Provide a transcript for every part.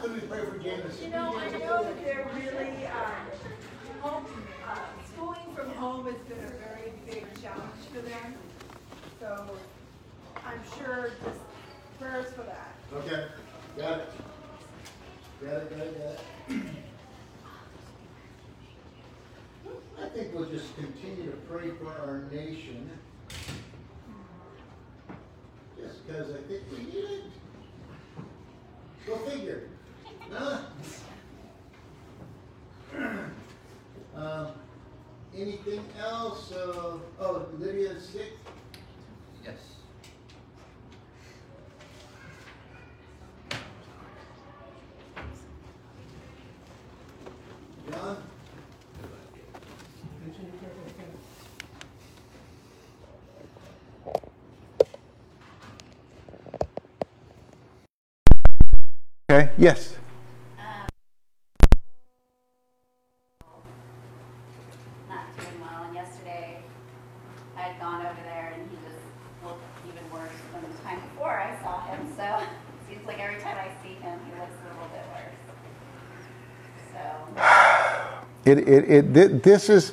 how pray for James? You know, I know that they're really, um, home, uh, schooling from home has been a very big challenge for them. So I'm sure just prayers for that. Okay, got it. Got it, got it, got it. I think we'll just continue to pray for our nation. Just because I think we need it. Go figure. Huh? Um, anything else? Uh, oh, Lydia's sick? Yes. John? Okay, yes. not doing well, and yesterday I had gone over there and he just looked even worse than the time before I saw him, so it seems like every time I see him, he looks a little bit worse. So, It, it, it, this is,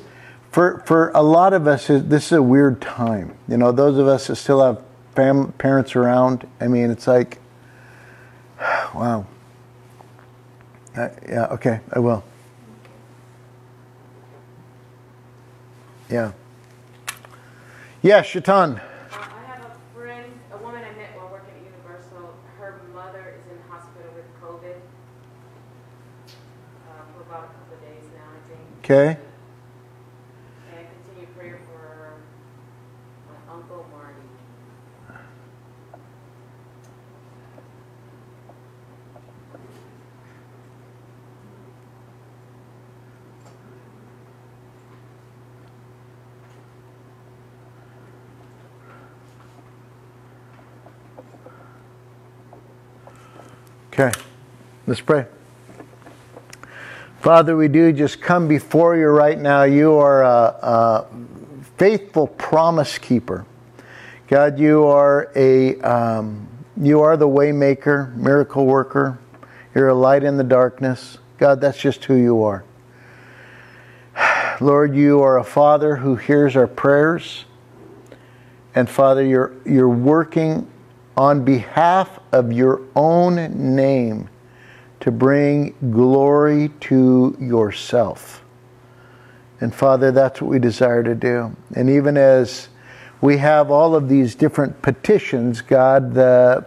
for, for a lot of us, this is a weird time. You know, those of us that still have fam- parents around, I mean, it's like, wow. Uh, yeah, okay, I will. Yeah. Yeah, Shaitan. Uh, I have a friend, a woman I met while working at Universal. Her mother is in hospital with COVID uh, for about a couple of days now, I think. Okay. And continue prayer for my uncle Marty. Okay, let's pray. Father, we do just come before you right now. You are a, a faithful promise keeper. God, you are a um, you are the waymaker, miracle worker. You're a light in the darkness. God, that's just who you are. Lord, you are a father who hears our prayers. And Father, you're you're working on behalf of your own name to bring glory to yourself. And Father, that's what we desire to do. And even as we have all of these different petitions, God, the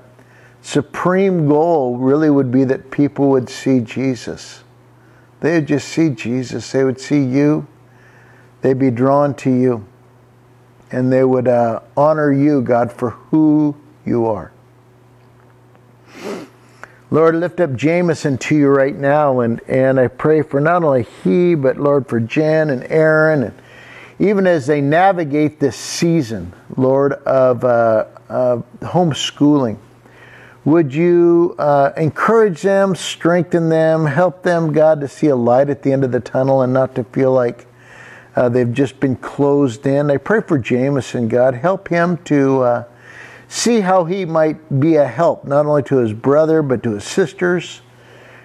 supreme goal really would be that people would see Jesus. They would just see Jesus. They would see you. They'd be drawn to you. And they would uh, honor you, God, for who you are. Lord, lift up Jameson to you right now, and, and I pray for not only he, but Lord, for Jen and Aaron, and even as they navigate this season, Lord, of uh, uh, homeschooling. Would you uh, encourage them, strengthen them, help them, God, to see a light at the end of the tunnel and not to feel like uh, they've just been closed in? I pray for Jameson, God. Help him to uh, see how he might be a help, not only to his brother, but to his sisters,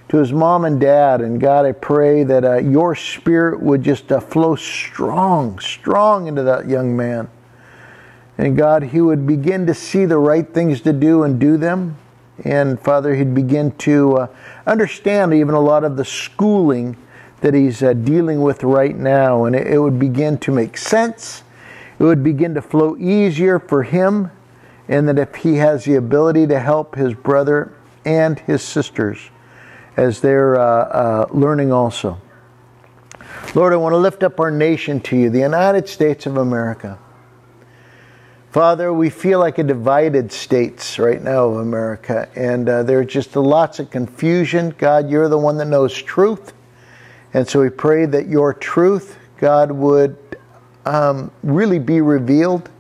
to his mom and dad. And God, I pray that uh, your spirit would just uh, flow strong, strong into that young man. And God, he would begin to see the right things to do and do them. And Father, he'd begin to uh, understand even a lot of the schooling that he's uh, dealing with right now. And it, it would begin to make sense. It would begin to flow easier for him. And that if he has the ability to help his brother and his sisters as they're uh, uh, learning also. Lord, I want to lift up our nation to you, the United States of America. Father, we feel like a divided states right now of America, and uh, there's just lots of confusion. God, you're the one that knows truth, and so we pray that your truth, God, would um, really be revealed,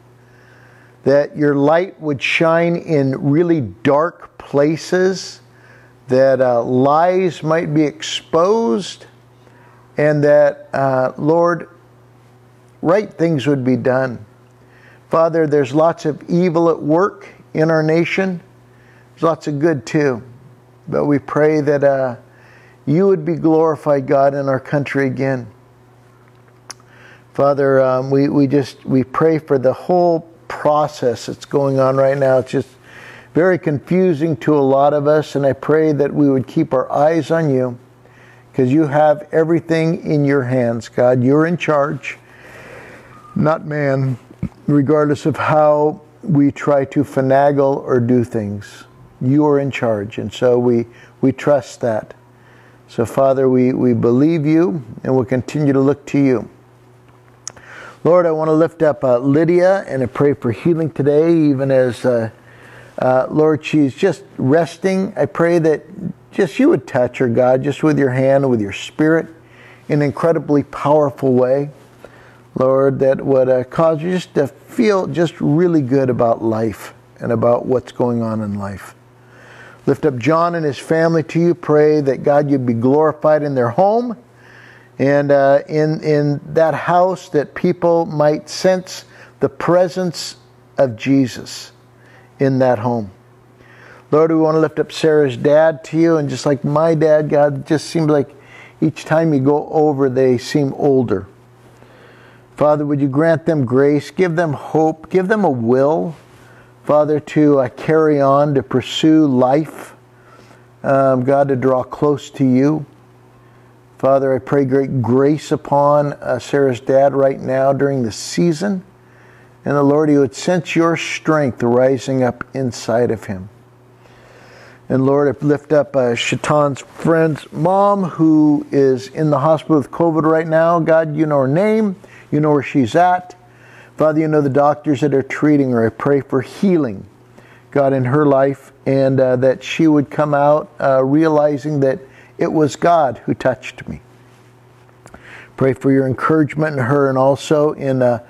that your light would shine in really dark places, that uh, lies might be exposed, and that, uh, Lord, right things would be done. Father, there's lots of evil at work in our nation. There's lots of good too. but we pray that uh, you would be glorified, God, in our country again. Father, um, we, we just we pray for the whole process that's going on right now. It's just very confusing to a lot of us, and I pray that we would keep our eyes on you because you have everything in your hands, God. You're in charge, not man, regardless of how we try to finagle or do things. You are in charge, and so we, we trust that. So, Father, we, we believe you and we'll continue to look to you. Lord, I want to lift up uh, Lydia and I pray for healing today, even as, uh, uh, Lord, she's just resting. I pray that just you would touch her, God, just with your hand, with your spirit, in an incredibly powerful way. Lord, that would uh, cause you just to feel just really good about life and about what's going on in life. Lift up John and his family to you. Pray that God, you'd be glorified in their home and uh, in, in that house that people might sense the presence of Jesus in that home. Lord, we want to lift up Sarah's dad to you, and just like my dad, God, just seems like each time you go over, they seem older. Father, would you grant them grace, give them hope, give them a will, Father, to uh, carry on, to pursue life, um, God, to draw close to you. Father, I pray great grace upon uh, Sarah's dad right now during the season. And the Lord, you would sense your strength rising up inside of him. And Lord, lift up uh, Shaitan's friend's mom who is in the hospital with COVID right now. God, you know her name, you know where she's at. Father, you know the doctors that are treating her. I pray for healing, God, in her life, and uh, that she would come out uh, realizing that it was God who touched me. Pray for your encouragement in her and also in, uh,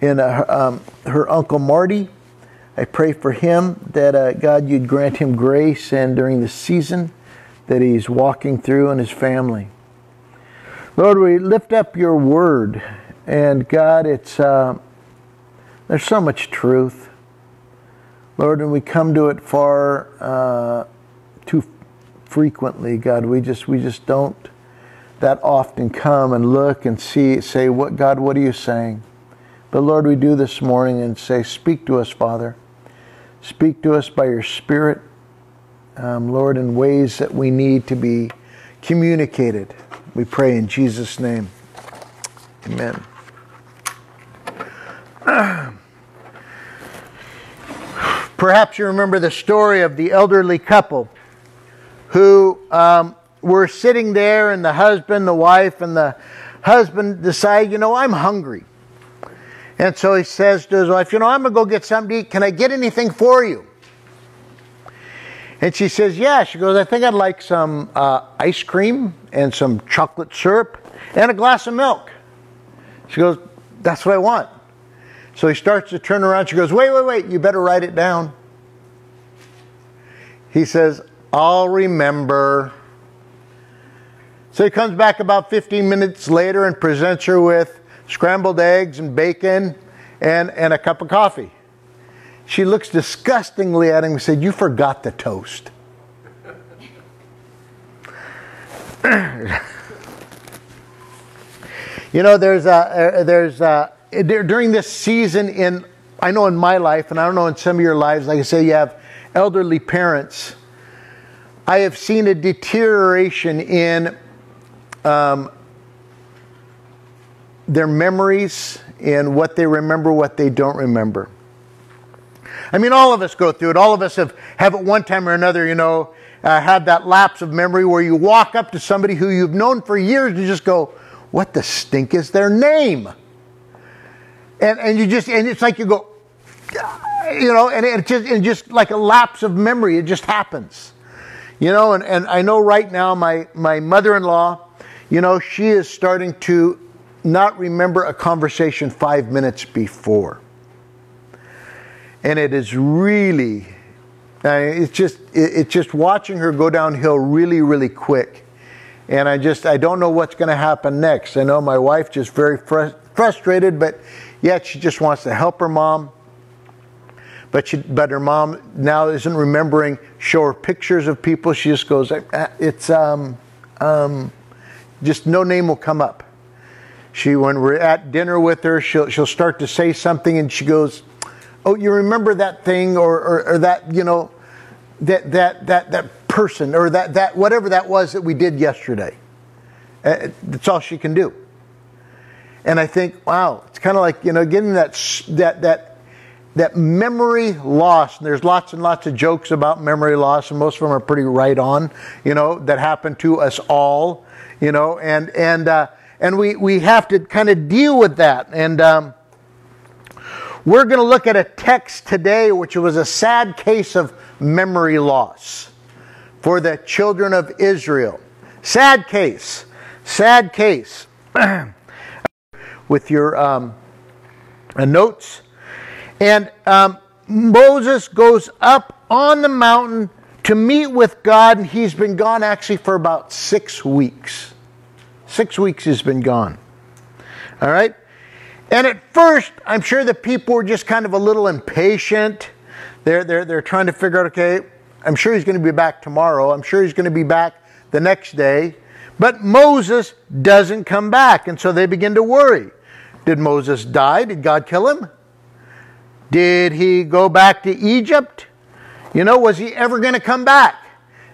in uh, um, her Uncle Marty. I pray for him that uh, God, you'd grant him grace and during the season that he's walking through and his family. Lord, we lift up your word, and God, it's uh, there's so much truth. Lord, and we come to it far uh, too frequently, God. We just we just don't that often come and look and see say what God, what are you saying? But Lord, we do this morning and say, speak to us, Father. Speak to us by your Spirit, um, Lord, in ways that we need to be communicated. We pray in Jesus' name. Amen. Perhaps you remember the story of the elderly couple who um, were sitting there, and the husband, the wife, and the husband decide, you know, I'm hungry. And so he says to his wife, you know, I'm going to go get something to eat. Can I get anything for you? And she says, yeah. She goes, I think I'd like some uh, ice cream and some chocolate syrup and a glass of milk. She goes, that's what I want. So he starts to turn around. She goes, wait, wait, wait. You better write it down. He says, I'll remember. So he comes back about 15 minutes later and presents her with scrambled eggs and bacon and, and a cup of coffee. She looks disgustingly at him and said, You forgot the toast. you know, there's a, uh, there's a, during this season in, I know in my life, and I don't know in some of your lives, like I say, you have elderly parents I have seen a deterioration in um, their memories and what they remember, what they don't remember. I mean, all of us go through it. All of us have, have at one time or another, you know, uh, had that lapse of memory where you walk up to somebody who you've known for years and just go, what the stink is their name? And, and you just, and it's like you go, you know, and it just, and just like a lapse of memory, it just happens. You know, and, and I know right now my, my mother in law, you know, she is starting to not remember a conversation five minutes before. And it is really, it's just, it, it's just watching her go downhill really, really quick. And I just, I don't know what's going to happen next. I know my wife just very fr- frustrated, but yet she just wants to help her mom. But she, but her mom now isn't remembering. Show her pictures of people. She just goes, "Uh, it's um, um, just no name will come up. She, when we're at dinner with her, she'll she'll start to say something, and she goes, "Oh, you remember that thing, or or, or that you know, that that that that person, or that that whatever that was that we did yesterday." Uh, that's all she can do. And I think, wow, it's kind of like you know, getting that that that that memory loss. And there's lots and lots of jokes about memory loss, and most of them are pretty right on. You know, that happen to us all. You know, and and uh, and we we have to kind of deal with that. And um, we're going to look at a text today, which was a sad case of memory loss for the children of Israel. Sad case. Sad case. With your um, uh, notes. And um, Moses goes up on the mountain to meet with God, and he's been gone actually for about six weeks. Six weeks he's been gone. All right? And at first, I'm sure the people were just kind of a little impatient. They're, they're, they're trying to figure out, okay, I'm sure he's going to be back tomorrow. I'm sure he's going to be back the next day. But Moses doesn't come back. And so they begin to worry. Did Moses die? Did God kill him? Did he go back to Egypt? You know, was he ever going to come back?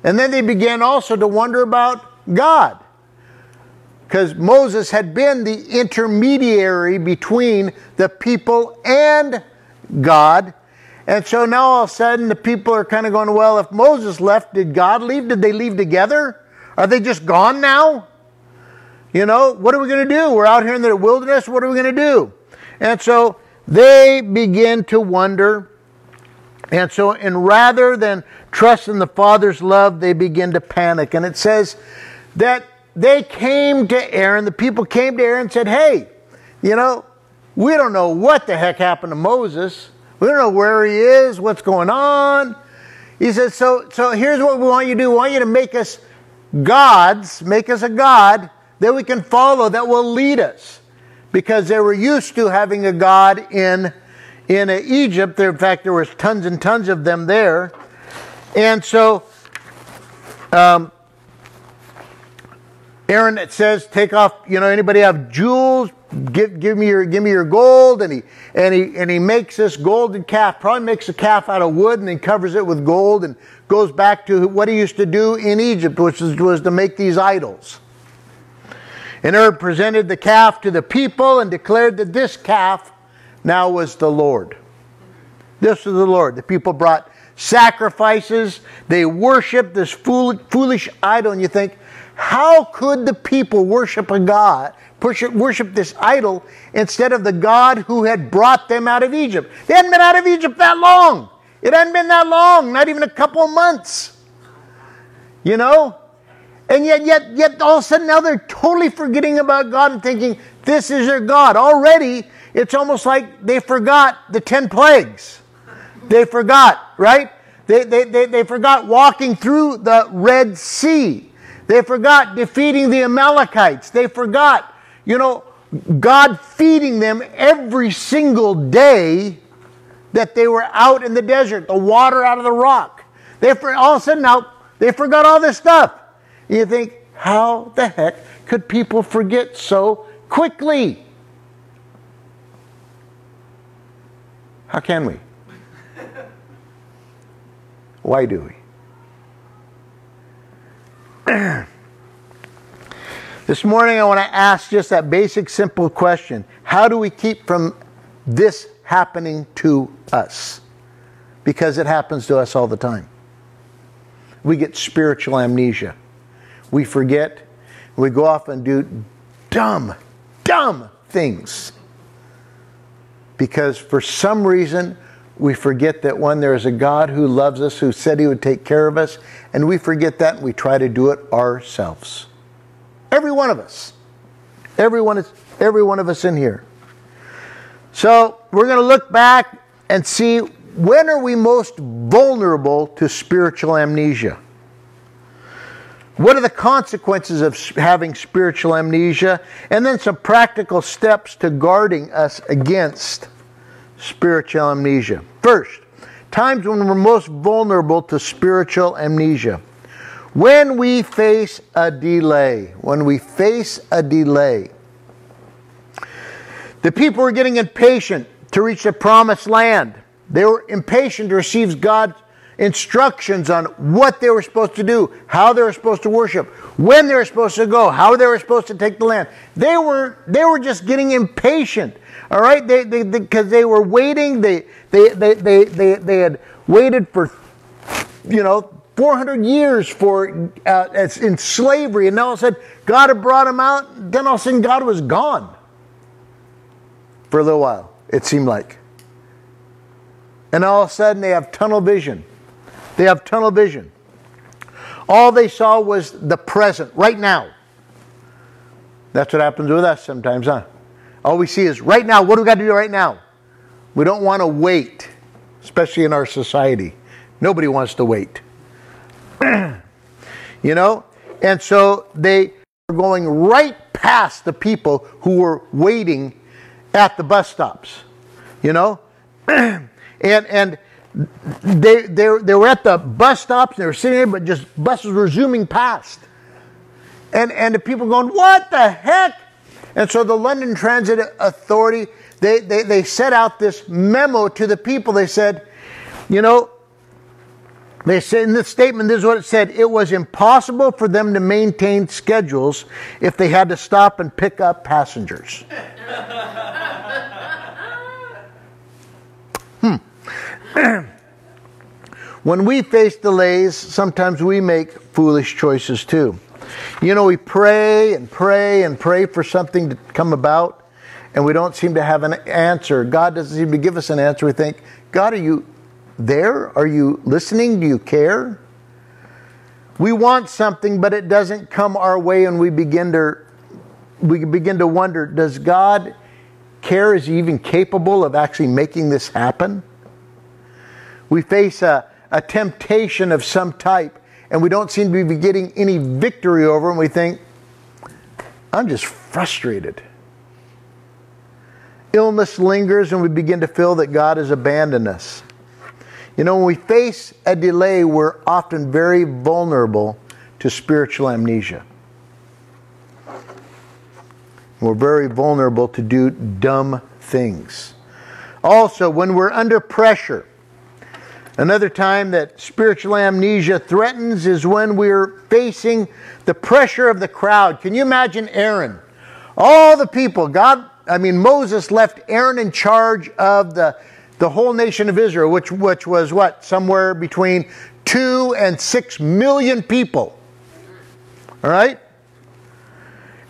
And then they began also to wonder about God. Because Moses had been the intermediary between the people and God. And so now all of a sudden the people are kind of going, well, if Moses left, did God leave? Did they leave together? Are they just gone now? You know, what are we going to do? We're out here in the wilderness. What are we going to do? And so they begin to wonder. And so, and rather than trust in the Father's love, they begin to panic. And it says that they came to Aaron, the people came to Aaron and said, Hey, you know, we don't know what the heck happened to Moses. We don't know where he is, what's going on. He says, So, so here's what we want you to do. We want you to make us gods, make us a God that we can follow, that will lead us. Because they were used to having a God in, in Egypt. In fact, there was tons and tons of them there. And so um, Aaron it says, take off, you know, anybody have jewels? Give, give me your give me your gold. And he and he and he makes this golden calf, probably makes a calf out of wood and then covers it with gold and goes back to what he used to do in Egypt, which was, was to make these idols. And Aaron presented the calf to the people and declared that this calf now was the Lord. This was the Lord. The people brought sacrifices. They worshiped this fool, foolish idol. And you think, how could the people worship a God, worship, this idol, instead of the God who had brought them out of Egypt? They hadn't been out of Egypt that long. It hadn't been that long, not even a couple months. You know? And yet, yet, yet, all of a sudden now they're totally forgetting about God and thinking this is their God. Already, it's almost like they forgot the 10 plagues. They forgot, right? They, they, they, they forgot walking through the Red Sea. They forgot defeating the Amalekites. They forgot, you know, God feeding them every single day that they were out in the desert, the water out of the rock. They all of a sudden now they forgot all this stuff. You think, how the heck could people forget so quickly? How can we? Why do we? this morning, I want to ask just that basic, simple question How do we keep from this happening to us? Because it happens to us all the time. We get spiritual amnesia. We forget. We go off and do dumb, dumb things. Because for some reason, we forget that one, there is a God who loves us, who said he would take care of us, and we forget that and we try to do it ourselves. Every one of us. Every one, is, every one of us in here. So we're going to look back and see when are we most vulnerable to spiritual amnesia? What are the consequences of having spiritual amnesia? And then some practical steps to guarding us against spiritual amnesia. First, times when we're most vulnerable to spiritual amnesia. When we face a delay, when we face a delay, the people were getting impatient to reach the promised land. They were impatient to receive God's instructions on what they were supposed to do, how they were supposed to worship, when they were supposed to go, how they were supposed to take the land. They were they were just getting impatient. All right, they because they, they, were waiting. They they, they they they they had waited for you know 400 years for uh, in slavery, and now all sudden God had brought them out. Then all of a sudden God was gone for a little while. It seemed like, and all of a sudden they have tunnel vision. They have tunnel vision. All they saw was the present, right now. That's what happens with us sometimes, huh? All we see is right now. What do we got to do right now? We don't want to wait, especially in our society. Nobody wants to wait. you know? And so they were going right past the people who were waiting at the bus stops. You know? and and they, they, they were at the bus stops, they were sitting there, but just buses were zooming past. And, and the people going, what the heck? And so the London Transit Authority, they, they, they set out this memo to the people. They said, you know, they said in this statement, this is what it said it was impossible for them to maintain schedules if they had to stop and pick up passengers. when we face delays, sometimes we make foolish choices too. You know, we pray and pray and pray for something to come about, and we don't seem to have an answer. God doesn't seem to give us an answer. We think, God, are you there? Are you listening? Do you care? We want something, but it doesn't come our way, and we begin to we begin to wonder: Does God care? Is He even capable of actually making this happen? We face a, a temptation of some type, and we don't seem to be getting any victory over, and we think, I'm just frustrated. Illness lingers, and we begin to feel that God has abandoned us. You know, when we face a delay, we're often very vulnerable to spiritual amnesia. We're very vulnerable to do dumb things. Also, when we're under pressure, Another time that spiritual amnesia threatens is when we're facing the pressure of the crowd. Can you imagine Aaron? All the people, God, I mean, Moses left Aaron in charge of the, the whole nation of Israel, which, which was what? Somewhere between two and six million people. All right?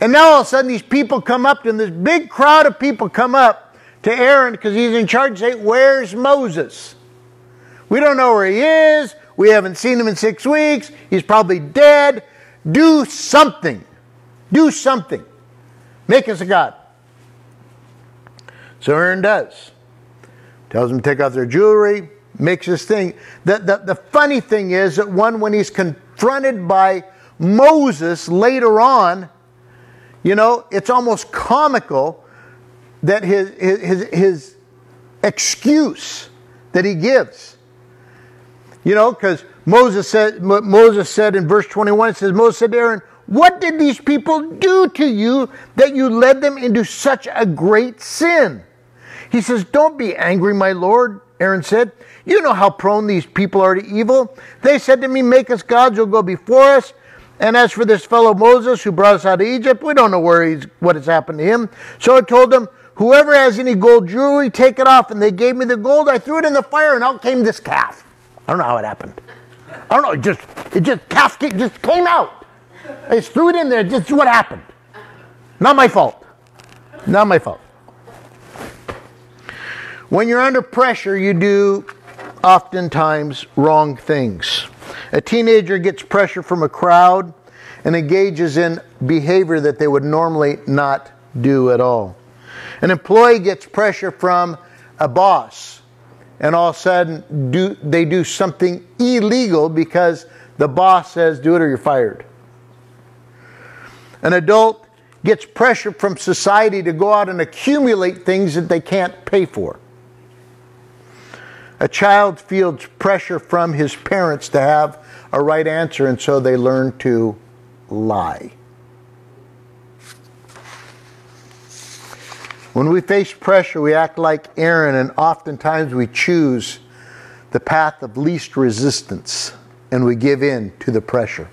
And now all of a sudden these people come up, and this big crowd of people come up to Aaron because he's in charge, say, Where's Moses? We don't know where he is. We haven't seen him in six weeks. He's probably dead. Do something. Do something. Make us a God. So Aaron does. Tells them to take off their jewelry, makes this thing. The, the, the funny thing is that one, when he's confronted by Moses later on, you know, it's almost comical that his, his, his excuse that he gives. You know, because Moses said, Moses said in verse 21, it says, Moses said to Aaron, What did these people do to you that you led them into such a great sin? He says, Don't be angry, my Lord. Aaron said, You know how prone these people are to evil. They said to me, Make us gods who'll go before us. And as for this fellow Moses who brought us out of Egypt, we don't know where he's, what has happened to him. So I told them, Whoever has any gold jewelry, take it off. And they gave me the gold. I threw it in the fire, and out came this calf. I don't know how it happened. I don't know. It just it just cascade just came out. I just threw it in there. Just what happened. Not my fault. Not my fault. When you're under pressure, you do oftentimes wrong things. A teenager gets pressure from a crowd and engages in behavior that they would normally not do at all. An employee gets pressure from a boss and all of a sudden do, they do something illegal because the boss says, do it or you're fired. An adult gets pressure from society to go out and accumulate things that they can't pay for. A child feels pressure from his parents to have a right answer, and so they learn to lie. When we face pressure, we act like Aaron, and oftentimes we choose the path of least resistance and we give in to the pressure.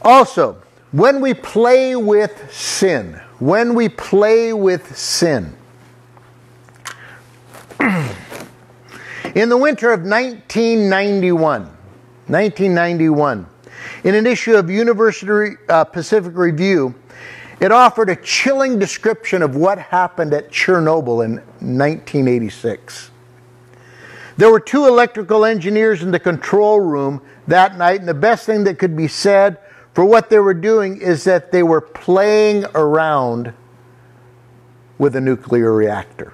Also, when we play with sin, when we play with sin, in the winter of 1991, 1991, in an issue of University uh, Pacific Review, it offered a chilling description of what happened at Chernobyl in 1986. There were two electrical engineers in the control room that night, and the best thing that could be said for what they were doing is that they were playing around with a nuclear reactor.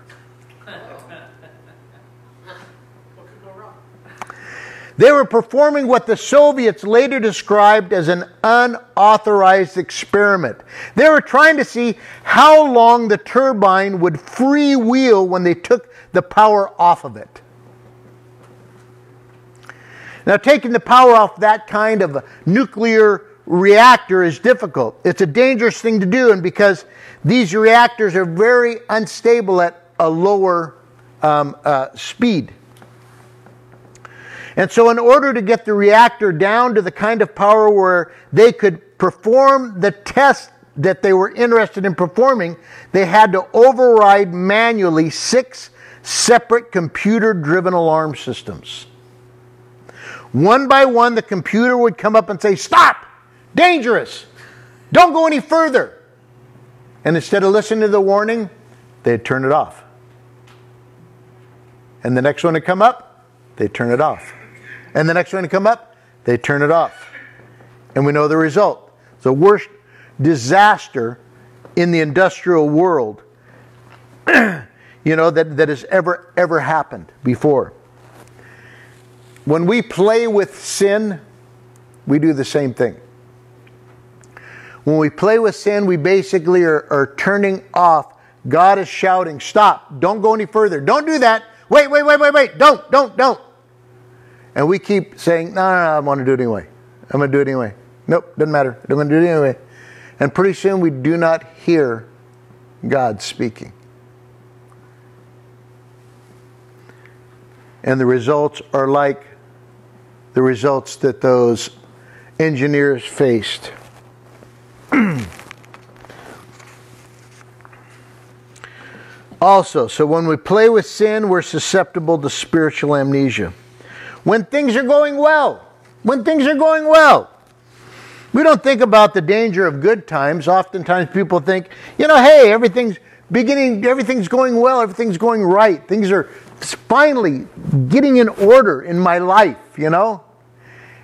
They were performing what the Soviets later described as an unauthorized experiment. They were trying to see how long the turbine would freewheel when they took the power off of it. Now, taking the power off that kind of nuclear reactor is difficult. It's a dangerous thing to do, and because these reactors are very unstable at a lower um, uh, speed. And so, in order to get the reactor down to the kind of power where they could perform the test that they were interested in performing, they had to override manually six separate computer driven alarm systems. One by one, the computer would come up and say, Stop! Dangerous! Don't go any further! And instead of listening to the warning, they'd turn it off. And the next one would come up, they'd turn it off. And the next one to come up, they turn it off. And we know the result. It's the worst disaster in the industrial world, you know, that, that has ever, ever happened before. When we play with sin, we do the same thing. When we play with sin, we basically are, are turning off. God is shouting, Stop, don't go any further. Don't do that. Wait, wait, wait, wait, wait. Don't, don't, don't. And we keep saying, no, no, no, I want to do it anyway. I'm going to do it anyway. Nope, doesn't matter. I'm going to do it anyway. And pretty soon we do not hear God speaking. And the results are like the results that those engineers faced. also, so when we play with sin, we're susceptible to spiritual amnesia when things are going well. When things are going well. We don't think about the danger of good times. Oftentimes people think, you know, hey, everything's beginning, everything's going well, everything's going right. Things are finally getting in order in my life, you know?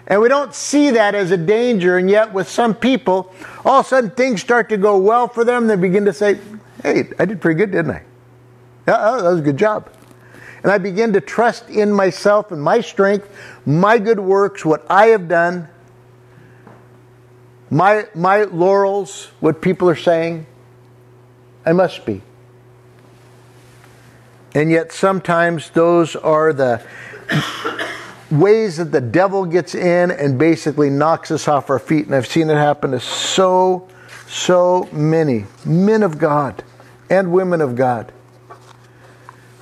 And we don't see that as a danger, and yet with some people, all of a sudden things start to go well for them. They begin to say, hey, I did pretty good, didn't I? Yeah, that was a good job. And I begin to trust in myself and my strength, my good works, what I have done, my, my laurels, what people are saying. I must be. And yet, sometimes those are the ways that the devil gets in and basically knocks us off our feet. And I've seen it happen to so, so many men of God and women of God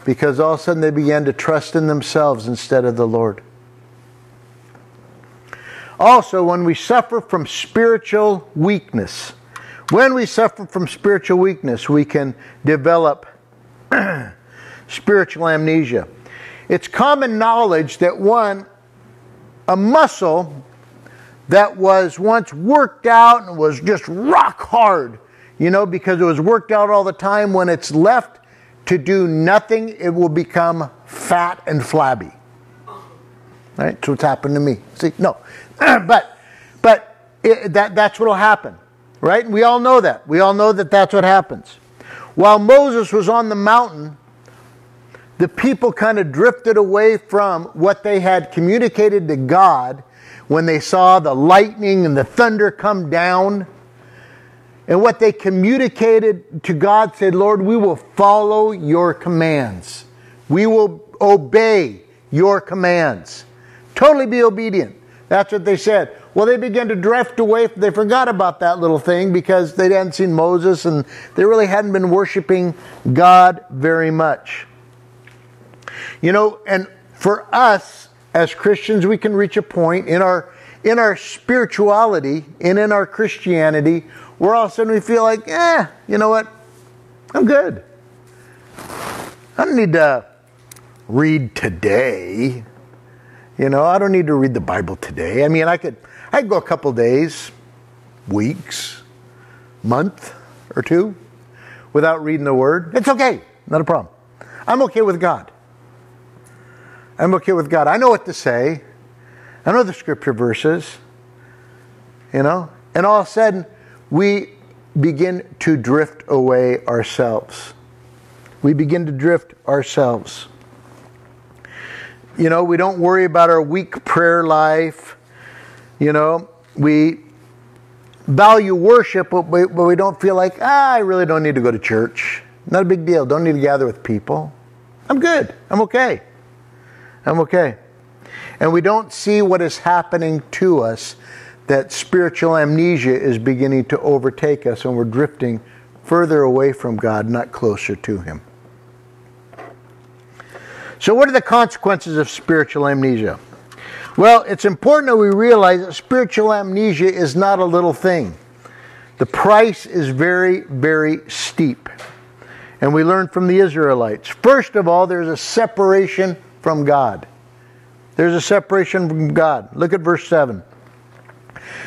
because all of a sudden they began to trust in themselves instead of the Lord. Also, when we suffer from spiritual weakness, when we suffer from spiritual weakness, we can develop spiritual amnesia. It's common knowledge that one, a muscle that was once worked out and was just rock hard, you know, because it was worked out all the time, when it's left to do nothing, it will become fat and flabby. Right? That's what's happened to me. See, no, but but it, that that's what'll happen, right? We all know that. We all know that that's what happens. While Moses was on the mountain, the people kind of drifted away from what they had communicated to God when they saw the lightning and the thunder come down. And what they communicated to God said, Lord, we will follow your commands. We will obey your commands. Totally be obedient. That's what they said. Well, they began to drift away. They forgot about that little thing because they hadn't seen Moses and they really hadn't been worshiping God very much. You know, and for us as Christians, we can reach a point in our in our spirituality and in our Christianity where all of a sudden we feel like, eh, you know what? I'm good. I don't need to read today. You know, I don't need to read the Bible today. I mean, I could I could go a couple days, weeks, month or two without reading the word. It's okay. Not a problem. I'm okay with God. I'm okay with God. I know what to say. I know the scripture verses. You know? And all of a sudden, we begin to drift away ourselves. We begin to drift ourselves. You know, we don't worry about our weak prayer life. You know, we value worship, but we, but we don't feel like, ah, I really don't need to go to church. Not a big deal. Don't need to gather with people. I'm good. I'm okay. I'm okay. And we don't see what is happening to us, that spiritual amnesia is beginning to overtake us, and we're drifting further away from God, not closer to Him. So, what are the consequences of spiritual amnesia? Well, it's important that we realize that spiritual amnesia is not a little thing. The price is very, very steep. And we learn from the Israelites. First of all, there's a separation from God. There's a separation from God. Look at verse 7.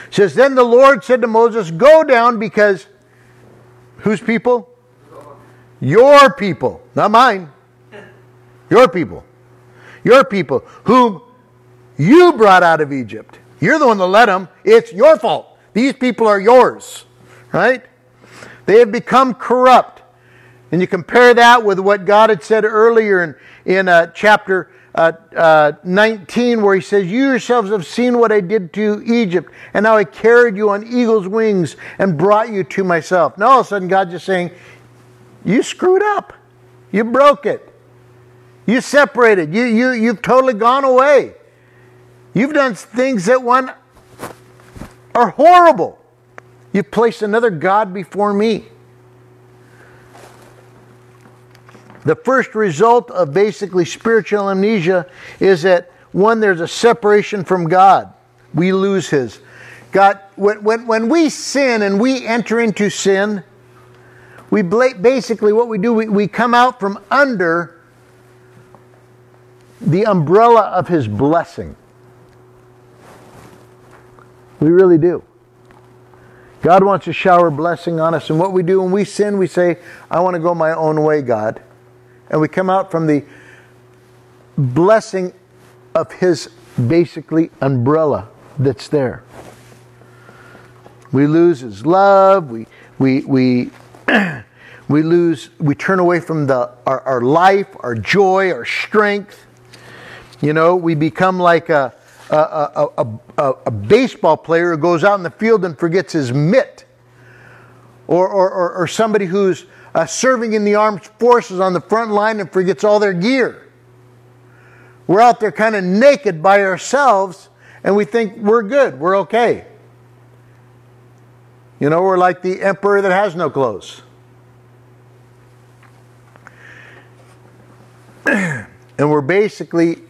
It says, Then the Lord said to Moses, Go down because whose people? Your people, not mine. Your people. Your people, whom you brought out of Egypt. You're the one that led them. It's your fault. These people are yours. Right? They have become corrupt. And you compare that with what God had said earlier in, in uh, chapter uh, uh, 19, where He says, You yourselves have seen what I did to Egypt, and now I carried you on eagle's wings and brought you to myself. Now all of a sudden, God's just saying, You screwed up. You broke it. You separated. You, you, you've totally gone away. You've done things that one are horrible. You've placed another God before me. The first result of basically spiritual amnesia is that one, there's a separation from God. We lose His. God, when, when, when we sin and we enter into sin, we basically what we do, we, we come out from under the umbrella of His blessing. We really do. God wants to shower blessing on us. And what we do when we sin, we say, I want to go my own way, God. And we come out from the blessing of His basically umbrella that's there. We lose His love. We, we, we, we lose, we turn away from the, our, our life, our joy, our strength. You know, we become like a, a, a, a, a, baseball player who goes out in the field and forgets his mitt, or, or, or, or somebody who's uh, serving in the armed forces on the front line and forgets all their gear. We're out there kind of naked by ourselves and we think we're good, we're okay. You know, we're like the emperor that has no clothes. and we're basically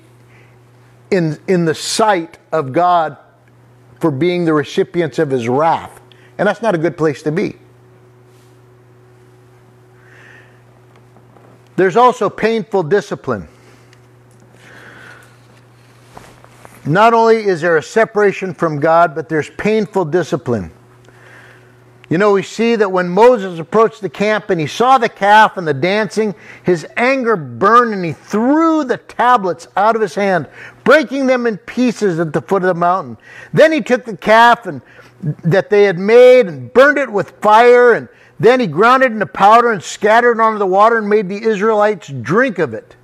in, in the sight of God for being the recipients of his wrath. And that's not a good place to be. There's also painful discipline. Not only is there a separation from God, but there's painful discipline. You know, we see that when Moses approached the camp and he saw the calf and the dancing, his anger burned and he threw the tablets out of his hand, breaking them in pieces at the foot of the mountain. Then he took the calf and that they had made and burned it with fire, and then he ground it into powder and scattered it onto the water and made the Israelites drink of it.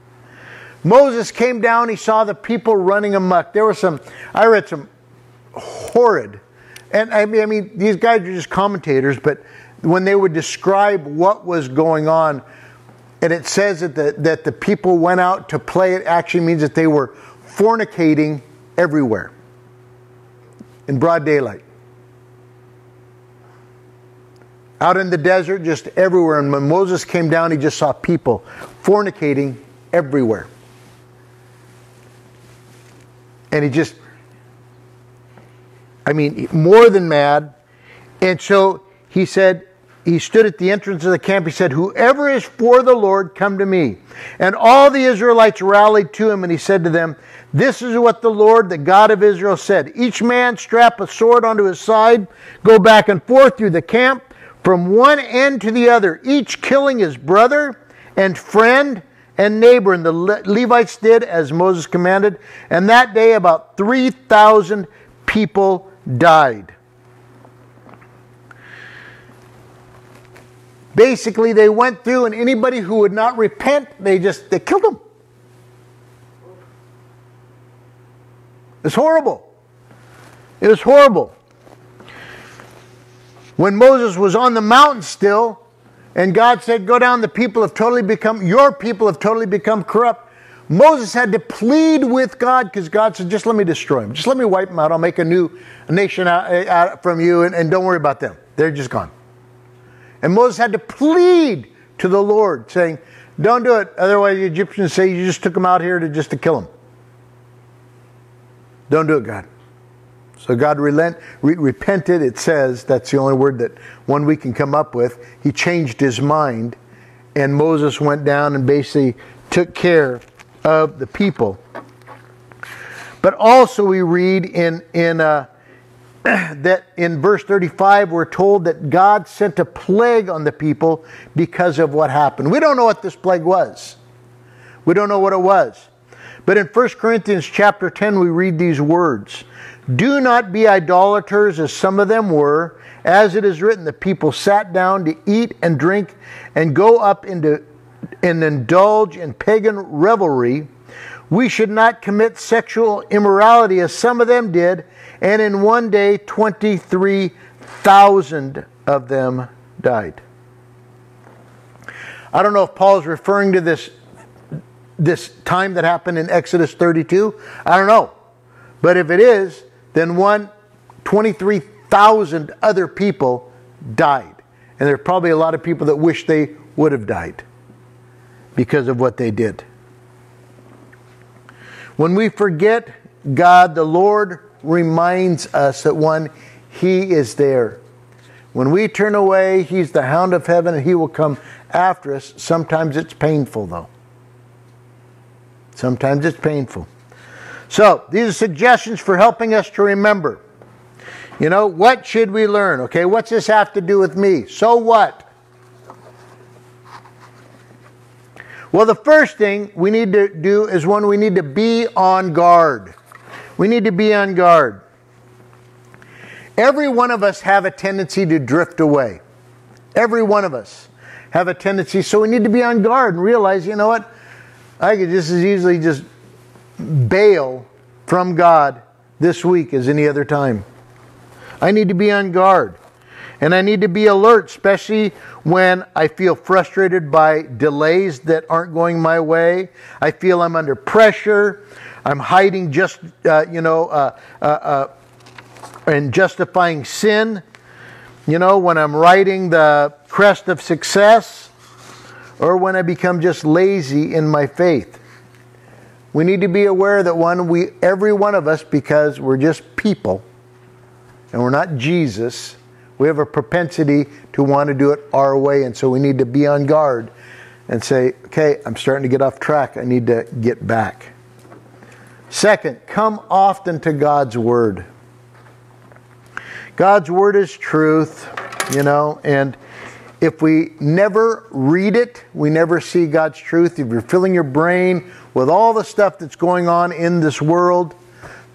Moses came down, he saw the people running amuck. There were some, I read some horrid and I mean, I mean, these guys are just commentators, but when they would describe what was going on, and it says that the, that the people went out to play, it actually means that they were fornicating everywhere in broad daylight. Out in the desert, just everywhere. And when Moses came down, he just saw people fornicating everywhere. And he just, I mean, more than mad. And so he said, he stood at the entrance of the camp. He said, Whoever is for the Lord, come to me. And all the Israelites rallied to him, and he said to them, This is what the Lord, the God of Israel, said Each man strap a sword onto his side, go back and forth through the camp, from one end to the other, each killing his brother and friend and neighbor. And the Levites did as Moses commanded. And that day, about 3,000 people died. Basically, they went through, and anybody who would not repent, they just they killed them. It's horrible. It was horrible. When Moses was on the mountain still, and God said, Go down, the people have totally become, your people have totally become corrupt. Moses had to plead with God because God said, Just let me destroy them. Just let me wipe them out. I'll make a new nation out, eh, out from you, and, and don't worry about them. They're just gone. And Moses had to plead to the Lord, saying, Don't do it. Otherwise, the Egyptians say you just took them out here to just to kill them. Don't do it, God. So God relent, re- repented, it says, that's the only word that one we can come up with. He changed his mind, and Moses went down and basically took care of the people. But also, we read in, in uh, that in verse 35 we're told that God sent a plague on the people because of what happened. We don't know what this plague was. We don't know what it was. But in 1 Corinthians chapter 10 we read these words. Do not be idolaters as some of them were, as it is written, the people sat down to eat and drink and go up into and indulge in pagan revelry. We should not commit sexual immorality as some of them did, and in one day 23,000 of them died. I don't know if Paul is referring to this, this time that happened in Exodus 32. I don't know. But if it is, then one 23,000 other people died. And there are probably a lot of people that wish they would have died because of what they did. When we forget God, the Lord reminds us that one, He is there. When we turn away, He's the hound of heaven and He will come after us. Sometimes it's painful, though. Sometimes it's painful. So, these are suggestions for helping us to remember. You know, what should we learn? Okay, what's this have to do with me? So what? Well, the first thing we need to do is one, we need to be on guard. We need to be on guard. Every one of us have a tendency to drift away. Every one of us have a tendency, so we need to be on guard and realize, you know what? I could just as easily just bail from God this week as any other time. I need to be on guard. And I need to be alert, especially when I feel frustrated by delays that aren't going my way. I feel I'm under pressure. I'm hiding just, uh, you know, uh, uh, uh and justifying sin. You know, when I'm riding the crest of success or when I become just lazy in my faith. We need to be aware that one, we, every one of us, because we're just people and we're not Jesus, we have a propensity to want to do it our way. And so we need to be on guard and say, okay, I'm starting to get off track. I need to get back. Second, come often to God's Word. God's Word is truth, you know, and if we never read it, we never see God's truth. If you're filling your brain with all the stuff that's going on in this world,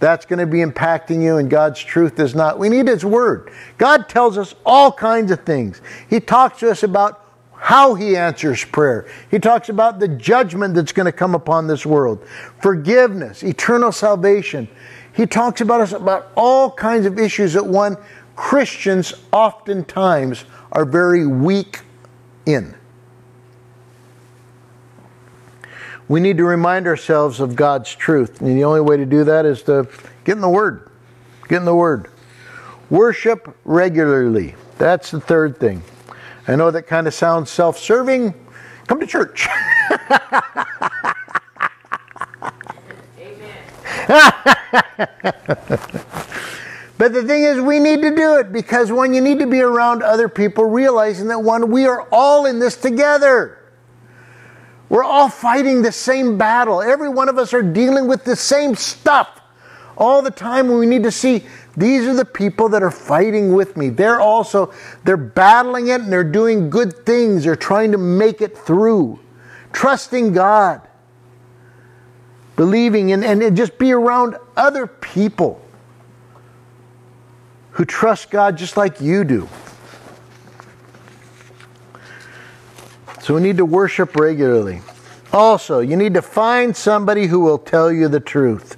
that's going to be impacting you, and God's truth is not. We need His Word. God tells us all kinds of things. He talks to us about how He answers prayer, He talks about the judgment that's going to come upon this world, forgiveness, eternal salvation. He talks about us about all kinds of issues that one Christians oftentimes are very weak in. We need to remind ourselves of God's truth. And the only way to do that is to get in the Word. Get in the Word. Worship regularly. That's the third thing. I know that kind of sounds self serving. Come to church. But the thing is, we need to do it because one, you need to be around other people, realizing that one, we are all in this together. We're all fighting the same battle. Every one of us are dealing with the same stuff all the time. We need to see these are the people that are fighting with me. They're also they're battling it and they're doing good things. They're trying to make it through, trusting God, believing, and, and just be around other people who trust God just like you do. So we need to worship regularly. Also, you need to find somebody who will tell you the truth.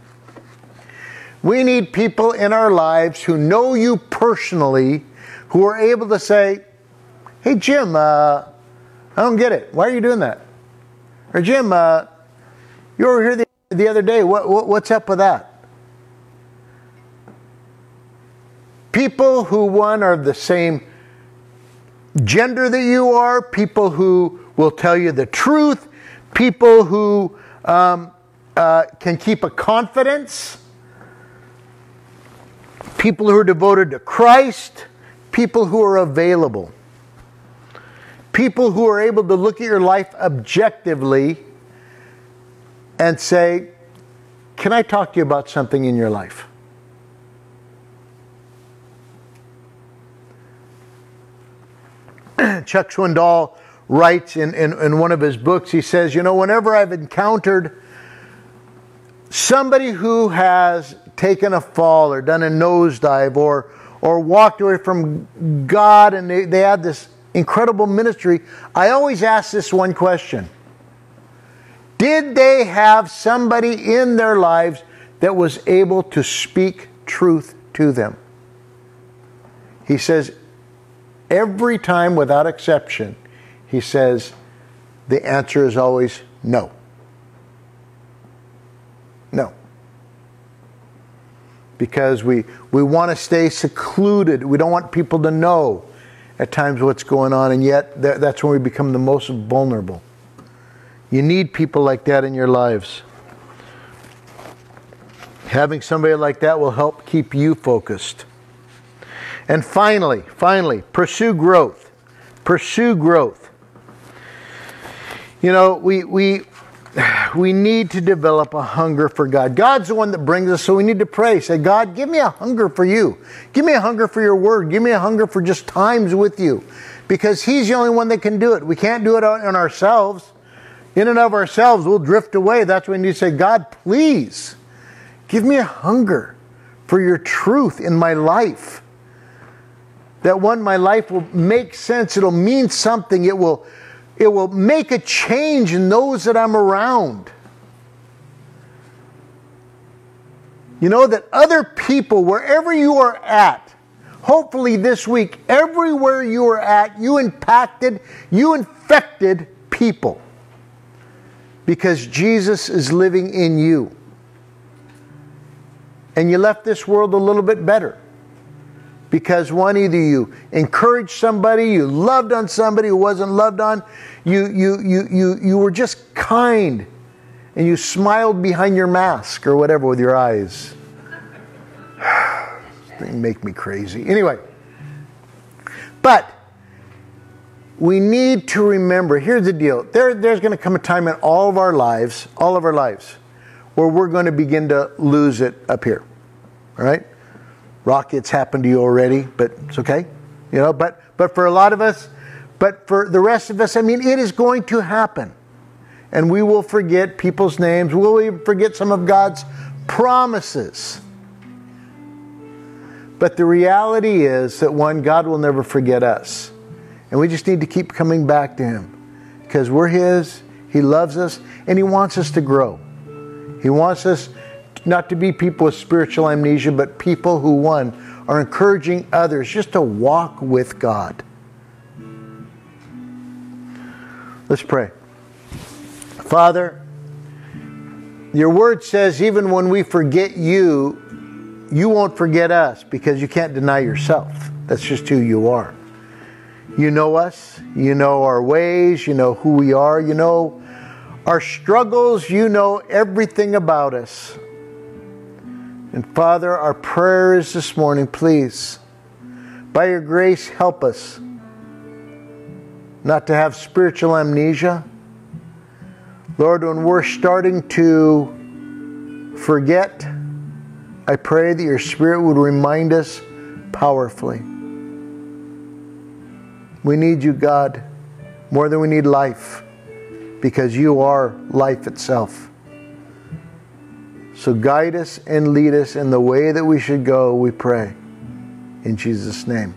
We need people in our lives who know you personally, who are able to say, Hey, Jim, uh, I don't get it. Why are you doing that? Or, Jim, uh, you were here the, the other day. What, what, what's up with that? People who, one, are the same gender that you are, people who will tell you the truth, people who um, uh, can keep a confidence, people who are devoted to Christ, people who are available, people who are able to look at your life objectively and say, Can I talk to you about something in your life? Chuck Swindoll writes in, in, in, one of his books, he says, You know, whenever I've encountered somebody who has taken a fall or done a nosedive or, or walked away from God and they, they had this incredible ministry, I always ask this one question Did they have somebody in their lives that was able to speak truth to them? He says, every time without exception, he says the answer is always no. No. Because we, we want to stay secluded. We don't want people to know at times what's going on, and yet that, that's when we become the most vulnerable. You need people like that in your lives. Having somebody like that will help keep you focused. And finally, finally, pursue growth. Pursue growth. You know, we, we, we need to develop a hunger for God. God's the one that brings us, so we need to pray. Say, God, give me a hunger for you. Give me a hunger for your word. Give me a hunger for just times with you. Because He's the only one that can do it. We can't do it on ourselves. In and of ourselves, we'll drift away. That's when you say, God, please give me a hunger for your truth in my life that one my life will make sense. It'll mean something. It will it will make a change in those that i'm around. You know that other people wherever you are at hopefully this week everywhere you are at you impacted you infected people. Because jesus is living in you. And you left this world a little bit better because one either you encouraged somebody you loved on somebody who wasn't loved on you you you you, you were just kind and you smiled behind your mask or whatever with your eyes. They make me crazy. Anyway but we need to remember here's the deal. There, there's going to come a time in all of our lives all of our lives where we're going to begin to lose it up here all right rockets happened to you already, but it's okay. You know, but but for a lot of us, but for the rest of us, I mean, it is going to happen. And we will forget people's names. We'll forget some of God's promises. But the reality is that one, God will never forget us. And we just need to keep coming back to Him because we're His, He loves us, and He wants us to grow. He wants us not to be people with spiritual amnesia, but people who, one, are encouraging others just to walk with God. Let's pray. Father, your word says even when we forget you, you won't forget us because you can't deny yourself. That's just who you are. You know us, you know our ways, you know who we are, you know our struggles, you know everything about us. And Father, our prayer is this morning, please, by your grace, help us not to have spiritual amnesia. Lord, when we're starting to forget, I pray that your Spirit would remind us powerfully. We need you, God, more than we need life, because you are life itself. So guide us and lead us in the way that we should go, we pray. In Jesus' name.